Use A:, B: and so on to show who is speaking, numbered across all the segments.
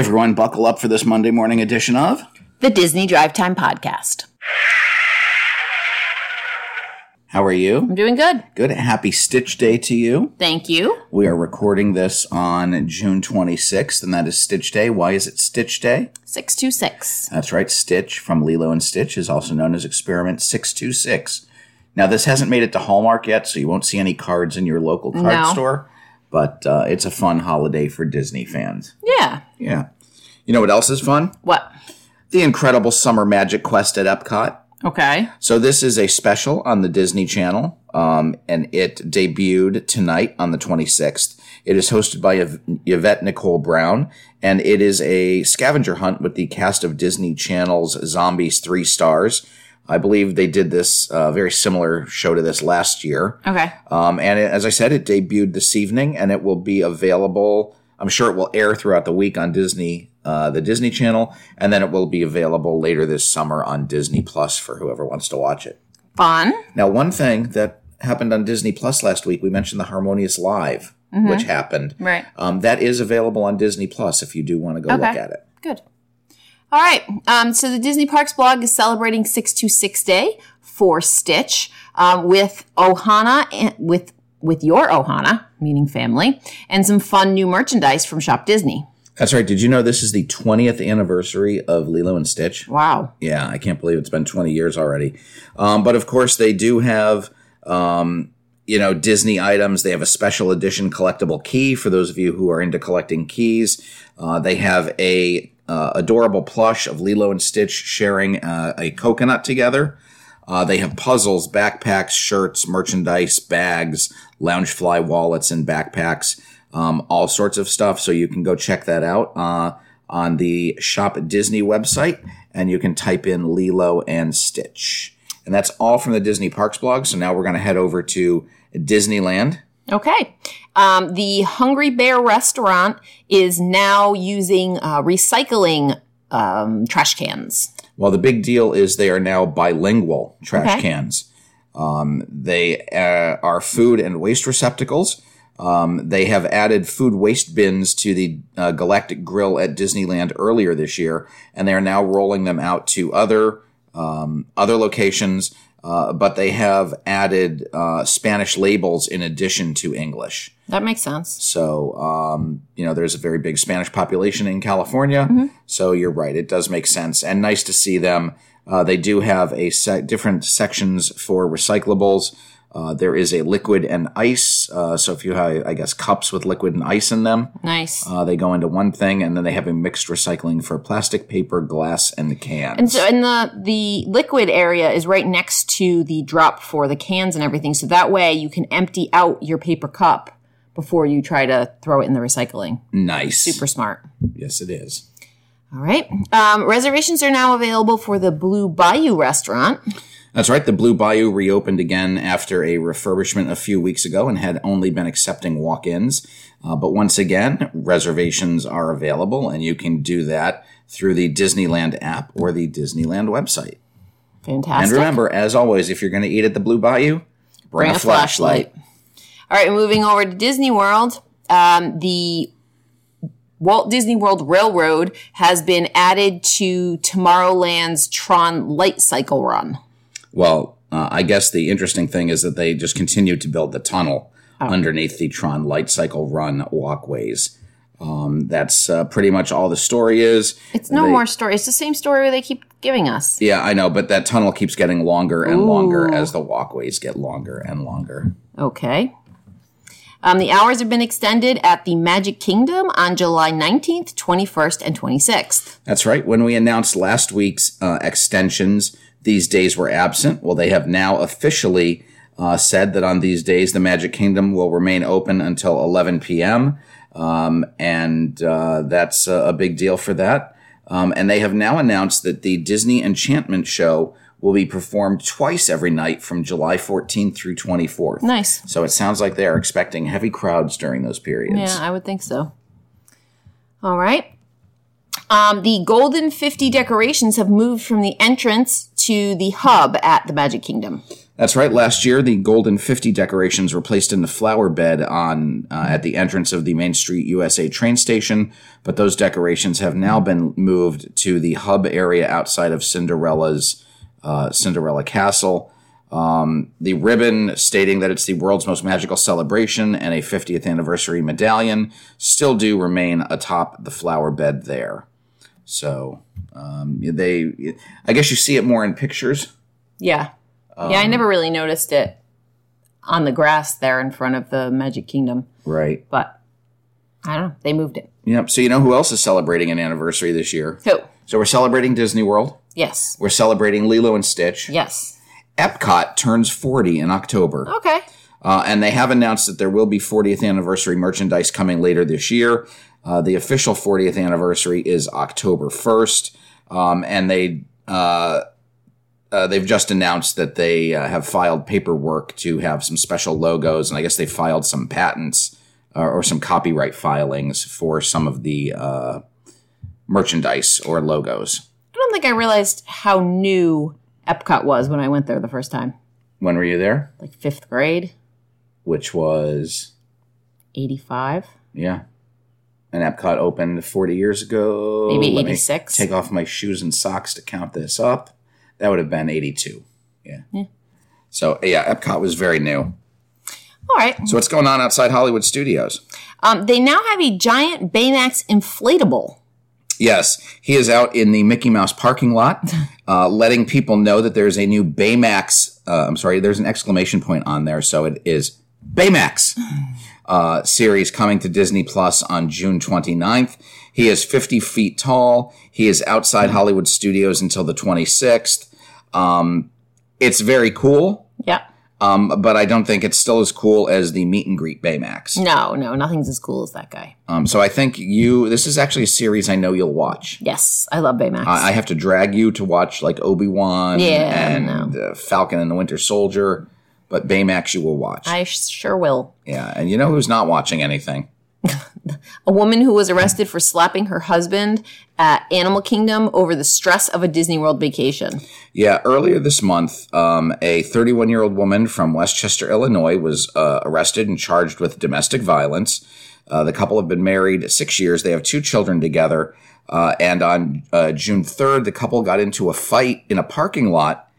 A: everyone, buckle up for this Monday morning edition of
B: the Disney Drive Time Podcast.
A: How are you?
B: I'm doing good.
A: Good. Happy Stitch Day to you.
B: Thank you.
A: We are recording this on June 26th, and that is Stitch Day. Why is it Stitch Day?
B: 626.
A: That's right. Stitch from Lilo and Stitch is also known as Experiment 626. Now, this hasn't made it to Hallmark yet, so you won't see any cards in your local card
B: No.
A: store, but uh, it's a fun holiday for Disney fans.
B: Yeah.
A: Yeah. You know what else is fun?
B: What?
A: The incredible Summer Magic Quest at Epcot.
B: Okay.
A: So this is a special on the Disney Channel, um, and it debuted tonight on the 26th. It is hosted by Yvette Nicole Brown, and it is a scavenger hunt with the cast of Disney Channel's Zombies Three Stars. I believe they did this uh, very similar show to this last year.
B: Okay.
A: Um, and it, as I said, it debuted this evening, and it will be available. I'm sure it will air throughout the week on Disney, uh, the Disney Channel, and then it will be available later this summer on Disney Plus for whoever wants to watch it.
B: Fun.
A: Now, one thing that happened on Disney Plus last week, we mentioned the Harmonious Live, which happened.
B: Right.
A: Um, that is available on Disney Plus if you do want to go
B: Okay.
A: look at it.
B: Good. All right. Um, so the Disney Parks blog is celebrating 626 Day for Stitch um, with Ohana and with with your Ohana, meaning family, and some fun new merchandise from Shop Disney.
A: That's right. Did you know this is the 20th anniversary of Lilo and Stitch?
B: Wow.
A: Yeah, I can't believe it's been 20 years already. Um, but of course, they do have, um, you know, Disney items. They have a special edition collectible key for those of you who are into collecting keys. Uh, they have a uh, adorable plush of Lilo and Stitch sharing uh, a coconut together. Uh, they have puzzles, backpacks, shirts, merchandise, bags, Loungefly wallets, and backpacks, um, all sorts of stuff. So you can go check that out uh, on the Shop Disney website, and you can type in Lilo and Stitch. And that's all from the Disney Parks blog. So now we're going to head over to Disneyland.
B: Okay. Um, the Hungry Bear restaurant is now using uh, recycling um, trash cans.
A: Well, the big deal is they are now bilingual trash
B: Okay.
A: cans. Um, they uh, are food and waste receptacles. Um, they have added food waste bins to the uh, Galactic Grill at Disneyland earlier this year, and they are now rolling them out to other um, other locations. Uh, but they have added uh, Spanish labels in addition to English.
B: That makes sense.
A: So, um, you know, there's a very big Spanish population in California. So you're right. It does make sense and nice to see them. Uh, they do have a set different sections for recyclables. Uh, there is a liquid and ice. Uh, so if you have, I guess, cups with liquid and ice in them,
B: Nice.
A: uh, they go into one thing, and then they have a mixed recycling for plastic, paper, glass, and the cans.
B: And so, and the the liquid area is right next to the drop for the cans and everything. So that way you can empty out your paper cup before you try to throw it in the recycling.
A: nice.
B: Super smart.
A: Yes, it is.
B: All right. Um, reservations are now available for the Blue Bayou restaurant.
A: That's right. The Blue Bayou reopened again after a refurbishment a few weeks ago and had only been accepting walk ins. Uh, but once again, reservations are available, and you can do that through the Disneyland app or the Disneyland website.
B: Fantastic.
A: And remember, as always, if you're going to eat at the Blue Bayou, bring,
B: Bring a flashlight. All right, moving over to Disney World. Um, the Walt Disney World Railroad has been added to Tomorrowland's Tron Light Cycle Run.
A: Well, uh, I guess the interesting thing is that they just continue to build the tunnel
B: Oh.
A: underneath the Tron Light Cycle Run walkways. Um, that's uh, pretty much all the story is.
B: It's no
A: They-
B: more story. It's the same story they keep giving us.
A: Yeah, I know, but that tunnel keeps getting longer and longer as the walkways get longer and longer.
B: Okay. Um, the hours have been extended at the Magic Kingdom on July 19th, 21st, and 26th.
A: That's right. When we announced last week's uh, extensions, these days were absent. Well, they have now officially uh, said that on these days, the Magic Kingdom will remain open until 11 p.m. Um, and uh, that's a, a big deal for that. Um, and they have now announced that the Disney Enchantment Show will be performed twice every night from July 14th through 24th.
B: Nice.
A: So it sounds like they are expecting heavy crowds during those periods.
B: Yeah, I would think so. All right. Um, the Golden 50 decorations have moved from the entrance to the hub at the Magic Kingdom.
A: That's right. Last year, the Golden 50 decorations were placed in the flower bed on uh, at the entrance of the Main Street USA train station, but those decorations have now been moved to the hub area outside of Cinderella's uh, Cinderella Castle. Um, the ribbon stating that it's the world's most magical celebration and a 50th anniversary medallion still do remain atop the flower bed there. So um, they, I guess you see it more in pictures.
B: Yeah. yeah, I never really noticed it on the grass there in front of the Magic Kingdom,
A: Right.
B: but I don't know. They moved it.
A: Yep. So you know who else is celebrating an anniversary this year?
B: Who?
A: So we're celebrating Disney World.
B: Yes.
A: We're celebrating Lilo and Stitch.
B: Yes.
A: Epcot turns 40 in October.
B: Okay.
A: Uh, and they have announced that there will be 40th anniversary merchandise coming later this year. Uh, the official 40th anniversary is October 1st. Um, and they, uh, uh, they've just announced that they uh, have filed paperwork to have some special logos, and I guess they filed some patents uh, or some copyright filings for some of the uh, merchandise or logos.
B: I don't think I realized how new Epcot was when I went there the first time.
A: When were you there?
B: Like fifth grade,
A: Which was
B: 85.
A: Yeah. And Epcot opened 40 years ago.
B: Maybe
A: Let me
B: 86.
A: Take off my shoes and socks to count this up. That would have been 82. Yeah.
B: Yeah.
A: So, yeah, Epcot was very new.
B: All right.
A: So, what's going on outside Hollywood Studios?
B: Um, they now have a giant Baymax inflatable.
A: Yes, he is out in the Mickey Mouse parking lot, uh, letting people know that there's a new Baymax. Uh, I'm sorry, there's an exclamation point on there, so it is Baymax uh, series coming to Disney Plus on June 29th. He is 50 feet tall. He is outside Hollywood Studios until the 26th. Um, it's very cool,
B: Yeah.
A: um, but I don't think it's still as cool as the meet and greet Baymax.
B: No, no, nothing's as cool as that guy.
A: Um, so I think you. This is actually a series I know you'll watch.
B: Yes, I love Baymax.
A: I I have to drag you to watch like Obi Wan
B: Yeah,
A: and uh, Falcon and the Winter Soldier, but Baymax you will watch.
B: I sure will.
A: yeah, and you know who's not watching anything?
B: A woman who was arrested for slapping her husband at Animal Kingdom over the stress of a Disney World vacation.
A: Yeah, earlier this month, um, a 31 year old woman from Westchester, Illinois, was uh, arrested and charged with domestic violence. Uh, the couple have been married six years. They have two children together. Uh, and on uh, June 3rd, the couple got into a fight in a parking lot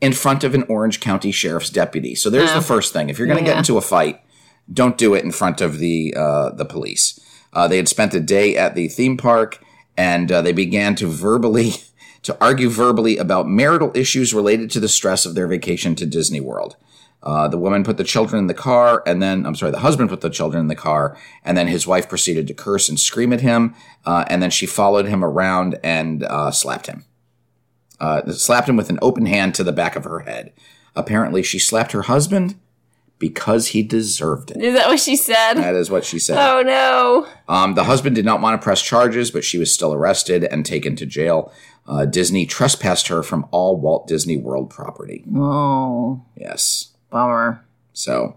A: in front of an Orange County Sheriff's deputy. So there's the first thing. If you're going to get into a fight, don't do it in front of the uh, the police. Uh, they had spent a day at the theme park, and uh, they began to verbally to argue verbally about marital issues related to the stress of their vacation to Disney World. Uh, the woman put the children in the car, and then I'm sorry, the husband put the children in the car, and then his wife proceeded to curse and scream at him, uh, and then she followed him around and uh, slapped him. Uh, slapped him with an open hand to the back of her head. Apparently, she slapped her husband because he deserved it.
B: Is that what she said?
A: That is what she said.
B: Oh no.
A: Um, the husband did not want to press charges, but she was still arrested and taken to jail. Uh, Disney trespassed her from all Walt Disney World property.
B: Oh,
A: Yes.
B: bummer.
A: So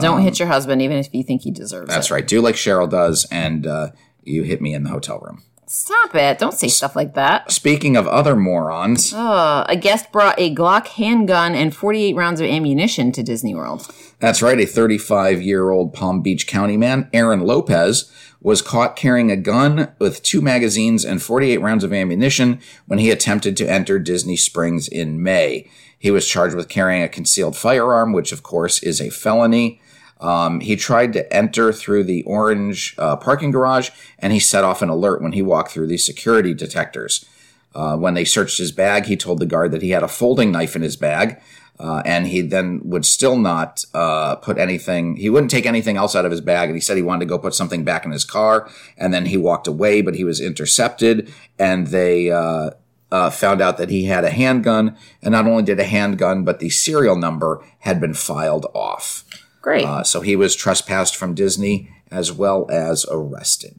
B: Don't hit your husband even if you think he deserves
A: that's
B: it.
A: That's right. Do like Cheryl does, and uh, you hit me in the hotel room.
B: Stop it. Don't say stuff like that.
A: Speaking of other morons,
B: Uh, a guest brought a Glock handgun and 48 rounds of ammunition to Disney World.
A: that's right. A 35 year old Palm Beach County man, Aaron Lopez, was caught carrying a gun with two magazines and 48 rounds of ammunition when he attempted to enter Disney Springs in May. He was charged with carrying a concealed firearm, which of course is a felony. Um, he tried to enter through the orange uh, parking garage and he set off an alert when he walked through the security detectors. Uh, when they searched his bag, he told the guard that he had a folding knife in his bag, uh, and he then would still not uh, put anything. He wouldn't take anything else out of his bag, and he said he wanted to go put something back in his car. And then he walked away, but he was intercepted, and they uh, uh, found out that he had a handgun. And not only did a handgun, but the serial number had been filed off.
B: Great.
A: Uh, so he was trespassed from Disney as well as arrested.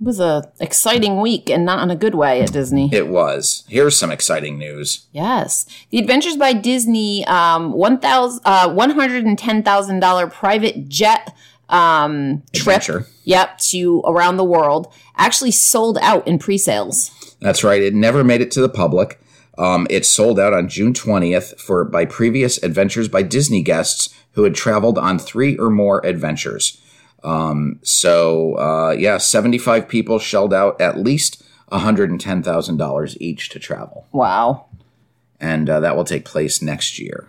B: it was a exciting week and not in a good way at Disney.
A: It was. Here's some exciting news.
B: Yes. The Adventures by Disney um, 1,000 uh, $110,000 private jet um, trip.
A: Adventure.
B: Yep, to around the world actually sold out in pre-sales.
A: That's right. It never made it to the public. Um, it sold out on June 20th for by previous Adventures by Disney guests who had traveled on three or more adventures. Um, so uh, yeah, 75 people shelled out at least $110,000 each to travel,
B: Wow.
A: and uh, that will take place next year.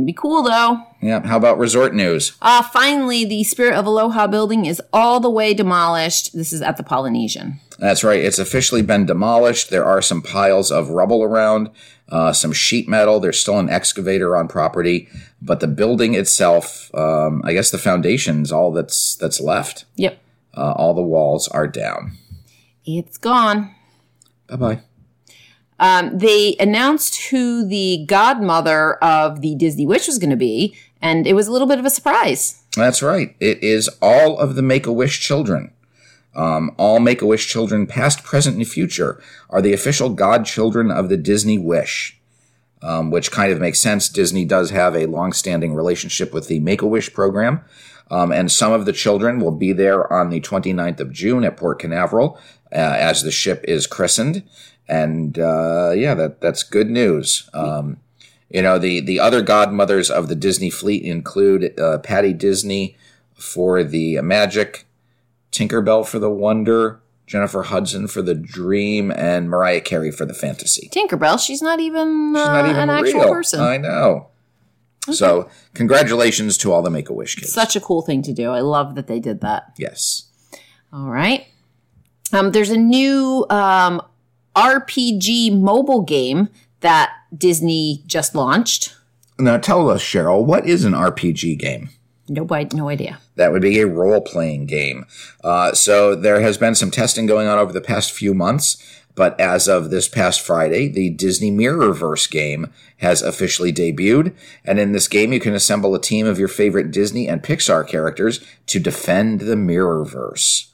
B: To be cool, though.
A: Yeah. How about resort news?
B: Uh, finally, the Spirit of Aloha building is all the way demolished. This is at the Polynesian.
A: That's right. It's officially been demolished. There are some piles of rubble around, uh, some sheet metal. There's still an excavator on property, but the building itself, um, I guess the foundation's all that's that's left.
B: Yep.
A: Uh, all the walls are down.
B: It's gone.
A: Bye bye.
B: Um, they announced who the godmother of the Disney Wish was going to be, and it was a little bit of a surprise.
A: That's right. It is all of the Make a Wish children. Um, all Make a Wish children, past, present, and future, are the official godchildren of the Disney Wish. Um, which kind of makes sense. Disney does have a long-standing relationship with the Make a Wish program, um, and some of the children will be there on the 29th of June at Port Canaveral as the ship is christened. And uh, yeah, that that's good news. Um, you know, the the other godmothers of the Disney fleet include uh, Patty Disney for the Magic, Tinkerbell for the Wonder, Jennifer Hudson for the Dream, and Mariah Carey for the Fantasy.
B: Tinkerbell, she's not even,
A: She's
B: uh,
A: not even
B: an actual person.
A: I know. So, congratulations to all the Make a Wish kids.
B: Such a cool thing to do. I love that they did that.
A: yes.
B: All right. Um, there's a new um, RPG mobile game that Disney just launched.
A: Now, tell us, Cheryl, what is an RPG game?
B: No, no idea.
A: That would be a role playing game. Uh, so there has been some testing going on over the past few months, but as of this past Friday, the Disney Mirrorverse game has officially debuted. And in this game, you can assemble a team of your favorite Disney and Pixar characters to defend the Mirrorverse.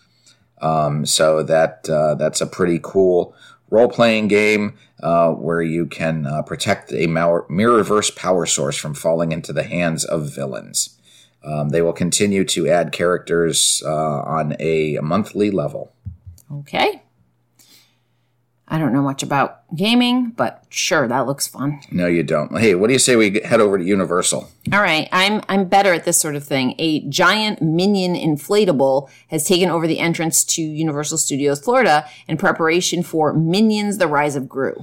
A: Um, so that uh, that's a pretty cool role playing game uh, where you can uh, protect a Mirrorverse power source from falling into the hands of villains. Um, they will continue to add characters uh, on a monthly level.
B: Okay. I don't know much about gaming, but sure, that looks fun.
A: No, you don't. Hey, what do you say we head over to Universal?
B: All right, I'm I'm better at this sort of thing. A giant minion inflatable has taken over the entrance to Universal Studios Florida in preparation for Minions: The Rise of Gru.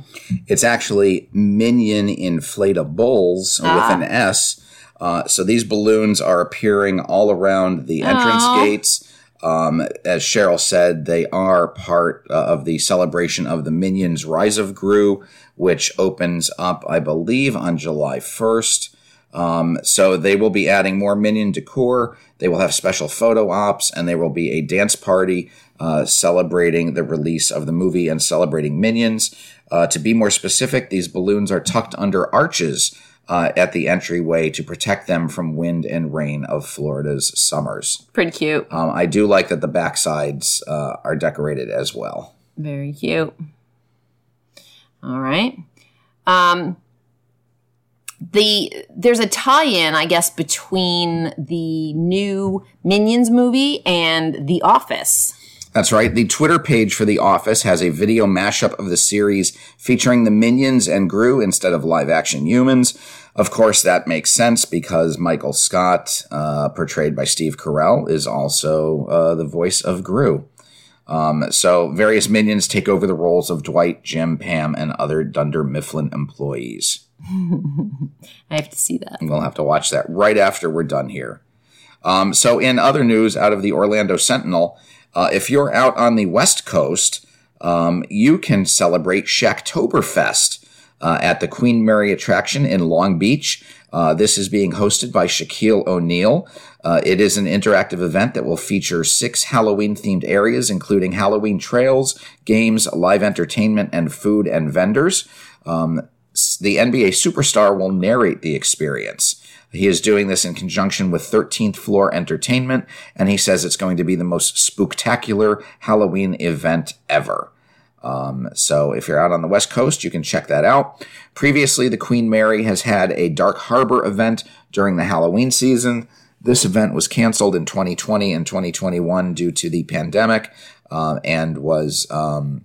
A: It's actually Minion Inflatables with an S. Uh, so these balloons are appearing all around the entrance
B: Aw.
A: gates. Um, as Cheryl said, they are part uh, of the celebration of the Minions Rise of Gru, which opens up, I believe, on July 1st. Um, so they will be adding more Minion decor. They will have special photo ops, and there will be a dance party uh, celebrating the release of the movie and celebrating Minions. Uh, to be more specific, these balloons are tucked under arches uh, at the entryway to protect them from wind and rain of Florida's summers.
B: Pretty cute.
A: Um, I do like that the backsides uh, are decorated as well.
B: Very cute. All right. Um, the there's a tie-in, I guess, between the new Minions movie and The Office.
A: That's right. The Twitter page for The Office has a video mashup of the series featuring the minions and Gru instead of live action humans. Of course, that makes sense because Michael Scott, uh, portrayed by Steve Carell, is also uh, the voice of Gru. Um, so various minions take over the roles of Dwight, Jim, Pam, and other Dunder Mifflin employees.
B: I have to see that.
A: We'll have to watch that right after we're done here. Um, so, in other news out of the Orlando Sentinel, uh, if you're out on the West Coast, um, you can celebrate Shaqtoberfest uh, at the Queen Mary attraction in Long Beach. Uh, this is being hosted by Shaquille O'Neal. Uh, it is an interactive event that will feature six Halloween themed areas, including Halloween trails, games, live entertainment, and food and vendors. Um, the NBA superstar will narrate the experience. He is doing this in conjunction with 13th Floor Entertainment, and he says it's going to be the most spectacular Halloween event ever. Um, so if you're out on the West Coast, you can check that out. Previously, the Queen Mary has had a Dark Harbor event during the Halloween season. This event was canceled in 2020 and 2021 due to the pandemic, uh, and was um,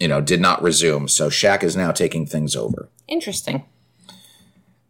A: you know, did not resume. So Shaq is now taking things over.
B: Interesting.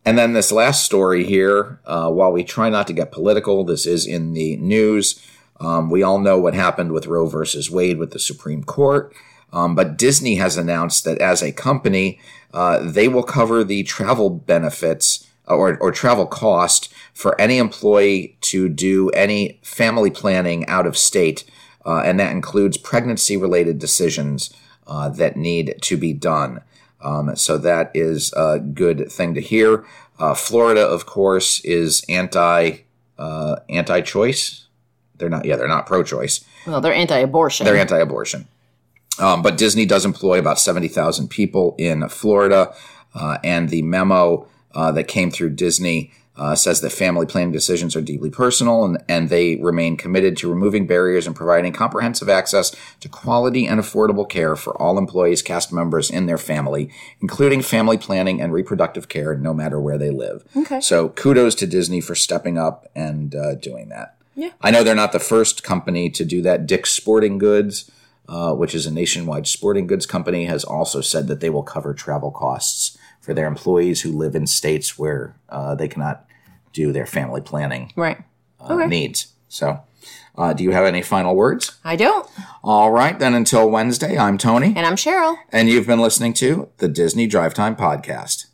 A: And then this last story here, uh, while we try not to get political, this is in the news. Um, we all know what happened with Roe versus Wade with the Supreme Court. Um, but Disney has announced that as a company, uh, they will cover the travel benefits or, or travel cost for any employee to do any family planning out of state. Uh, and that includes pregnancy related decisions uh, that need to be done. Um, so that is a good thing to hear. Uh, Florida, of course, is anti uh, anti choice. They're not. Yeah, they're not pro choice.
B: Well, they're anti-abortion.
A: They're anti abortion. Um, but Disney does employ about 70,000 people in Florida. Uh, and the memo uh, that came through Disney uh, says that family planning decisions are deeply personal and, and they remain committed to removing barriers and providing comprehensive access to quality and affordable care for all employees, cast members, and their family, including family planning and reproductive care no matter where they live.
B: Okay.
A: So kudos to Disney for stepping up and uh, doing that.
B: Yeah.
A: I know they're not the first company to do that. Dick's Sporting Goods, uh, which is a nationwide sporting goods company, has also said that they will cover travel costs for their employees who live in states where uh, they cannot do their family planning
B: right.
A: uh,
B: Okay.
A: needs. So, uh, do you have any final words?
B: I don't.
A: All right, then until Wednesday, I'm Tony,
B: And I'm Cheryl.
A: and you've been listening to the Disney Drive Time Podcast.